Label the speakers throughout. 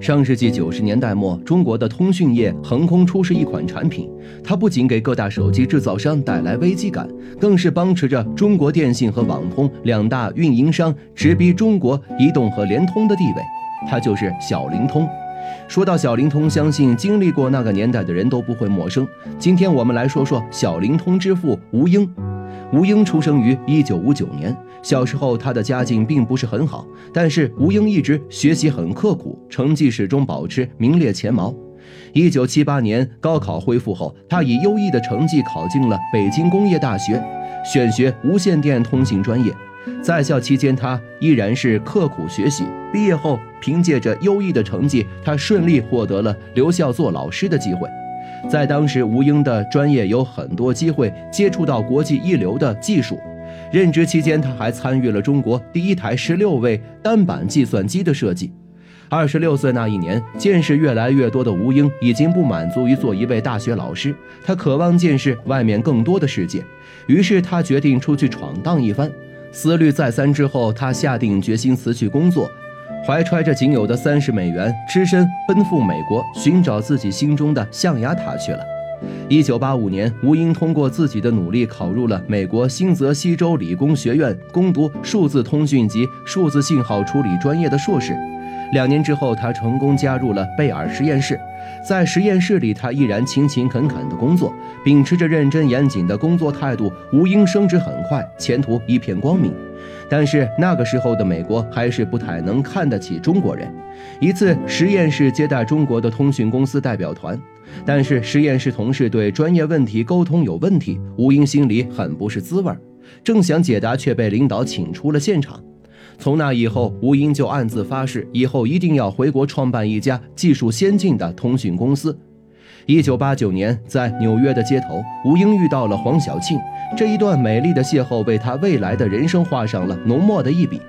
Speaker 1: 上世纪九十年代末，中国的通讯业横空出世一款产品，它不仅给各大手机制造商带来危机感，更是帮持着中国电信和网通两大运营商直逼中国移动和联通的地位。它就是小灵通。说到小灵通，相信经历过那个年代的人都不会陌生。今天我们来说说小灵通之父吴英。吴英出生于一九五九年。小时候，他的家境并不是很好，但是吴英一直学习很刻苦，成绩始终保持名列前茅。一九七八年高考恢复后，他以优异的成绩考进了北京工业大学，选学无线电通信专业。在校期间，他依然是刻苦学习。毕业后，凭借着优异的成绩，他顺利获得了留校做老师的机会。在当时，吴英的专业有很多机会接触到国际一流的技术。任职期间，他还参与了中国第一台十六位单板计算机的设计。二十六岁那一年，见识越来越多的吴英已经不满足于做一位大学老师，他渴望见识外面更多的世界。于是，他决定出去闯荡一番。思虑再三之后，他下定决心辞去工作，怀揣着仅有的三十美元，只身奔赴美国，寻找自己心中的象牙塔去了。一九八五年，吴英通过自己的努力考入了美国新泽西州理工学院，攻读数字通讯及数字信号处理专业的硕士。两年之后，他成功加入了贝尔实验室。在实验室里，他依然勤勤恳恳地工作，秉持着认真严谨的工作态度。吴英升职很快，前途一片光明。但是那个时候的美国还是不太能看得起中国人。一次，实验室接待中国的通讯公司代表团。但是实验室同事对专业问题沟通有问题，吴英心里很不是滋味儿，正想解答，却被领导请出了现场。从那以后，吴英就暗自发誓，以后一定要回国创办一家技术先进的通讯公司。一九八九年，在纽约的街头，吴英遇到了黄小庆，这一段美丽的邂逅为他未来的人生画上了浓墨的一笔。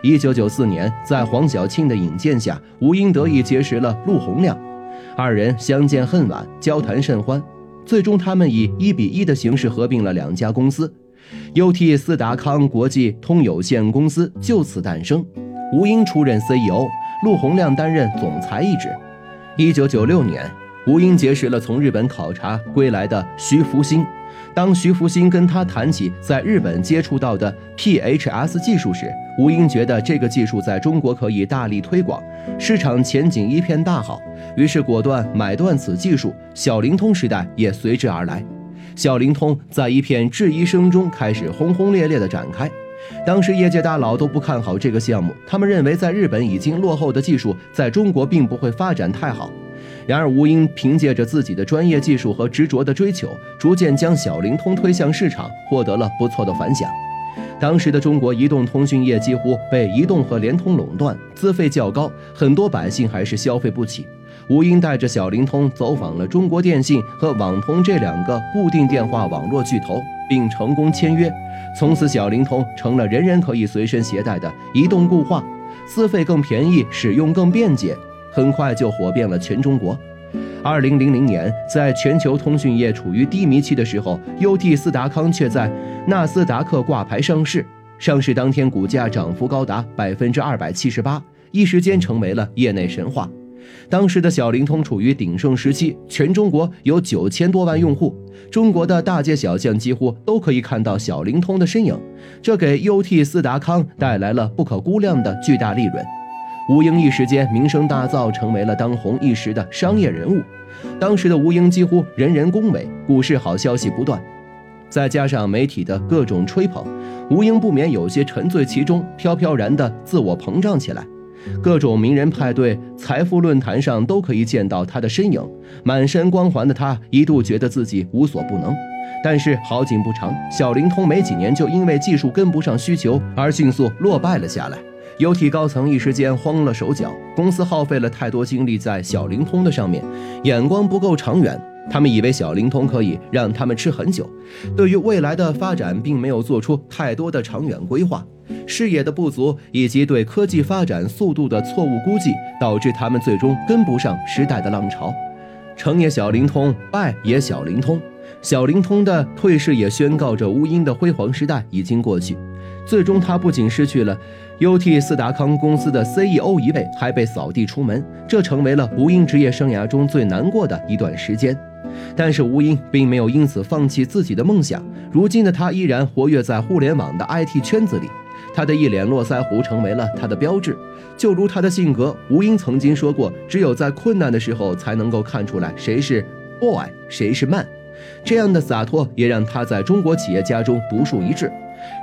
Speaker 1: 一九九四年，在黄小庆的引荐下，吴英得以结识了陆洪亮。二人相见恨晚，交谈甚欢，最终他们以一比一的形式合并了两家公司，UT 斯达康国际通有限公司就此诞生。吴英出任 CEO，陆洪亮担任总裁一职。一九九六年，吴英结识了从日本考察归来的徐福兴。当徐福兴跟他谈起在日本接触到的 PHS 技术时，吴英觉得这个技术在中国可以大力推广，市场前景一片大好，于是果断买断此技术。小灵通时代也随之而来，小灵通在一片质疑声中开始轰轰烈烈地展开。当时业界大佬都不看好这个项目，他们认为在日本已经落后的技术在中国并不会发展太好。然而，吴英凭借着自己的专业技术和执着的追求，逐渐将小灵通推向市场，获得了不错的反响。当时的中国移动通讯业几乎被移动和联通垄断，资费较高，很多百姓还是消费不起。吴英带着小灵通走访了中国电信和网通这两个固定电话网络巨头，并成功签约。从此，小灵通成了人人可以随身携带的移动固话，资费更便宜，使用更便捷。很快就火遍了全中国。二零零零年，在全球通讯业处于低迷期的时候，UT 斯达康却在纳斯达克挂牌上市。上市当天，股价涨幅高达百分之二百七十八，一时间成为了业内神话。当时的小灵通处于鼎盛时期，全中国有九千多万用户，中国的大街小巷几乎都可以看到小灵通的身影，这给 UT 斯达康带来了不可估量的巨大利润。吴英一时间名声大噪，成为了当红一时的商业人物。当时的吴英几乎人人恭维，股市好消息不断，再加上媒体的各种吹捧，吴英不免有些沉醉其中，飘飘然的自我膨胀起来。各种名人派对、财富论坛上都可以见到他的身影，满身光环的他一度觉得自己无所不能。但是好景不长，小灵通没几年就因为技术跟不上需求而迅速落败了下来。UT 高层一时间慌了手脚，公司耗费了太多精力在小灵通的上面，眼光不够长远。他们以为小灵通可以让他们吃很久，对于未来的发展并没有做出太多的长远规划。视野的不足以及对科技发展速度的错误估计，导致他们最终跟不上时代的浪潮。成也小灵通，败也小灵通。小灵通的退市也宣告着乌鹰的辉煌时代已经过去。最终他不仅失去了 UT 四达康公司的 CEO 一位，还被扫地出门，这成为了吴英职业生涯中最难过的一段时间。但是吴英并没有因此放弃自己的梦想，如今的他依然活跃在互联网的 IT 圈子里。他的一脸络腮胡成为了他的标志，就如他的性格。吴英曾经说过：“只有在困难的时候，才能够看出来谁是 boy，谁是 man。”这样的洒脱也让他在中国企业家中独树一帜。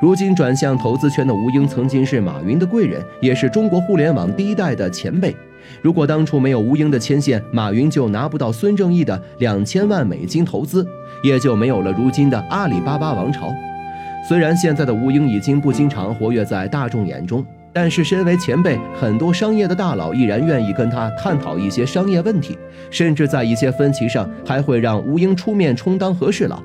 Speaker 1: 如今转向投资圈的吴英，曾经是马云的贵人，也是中国互联网第一代的前辈。如果当初没有吴英的牵线，马云就拿不到孙正义的两千万美金投资，也就没有了如今的阿里巴巴王朝。虽然现在的吴英已经不经常活跃在大众眼中，但是身为前辈，很多商业的大佬依然愿意跟他探讨一些商业问题，甚至在一些分歧上还会让吴英出面充当和事佬。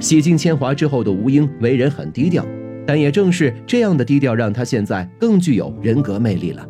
Speaker 1: 洗尽铅华之后的吴英为人很低调，但也正是这样的低调，让他现在更具有人格魅力了。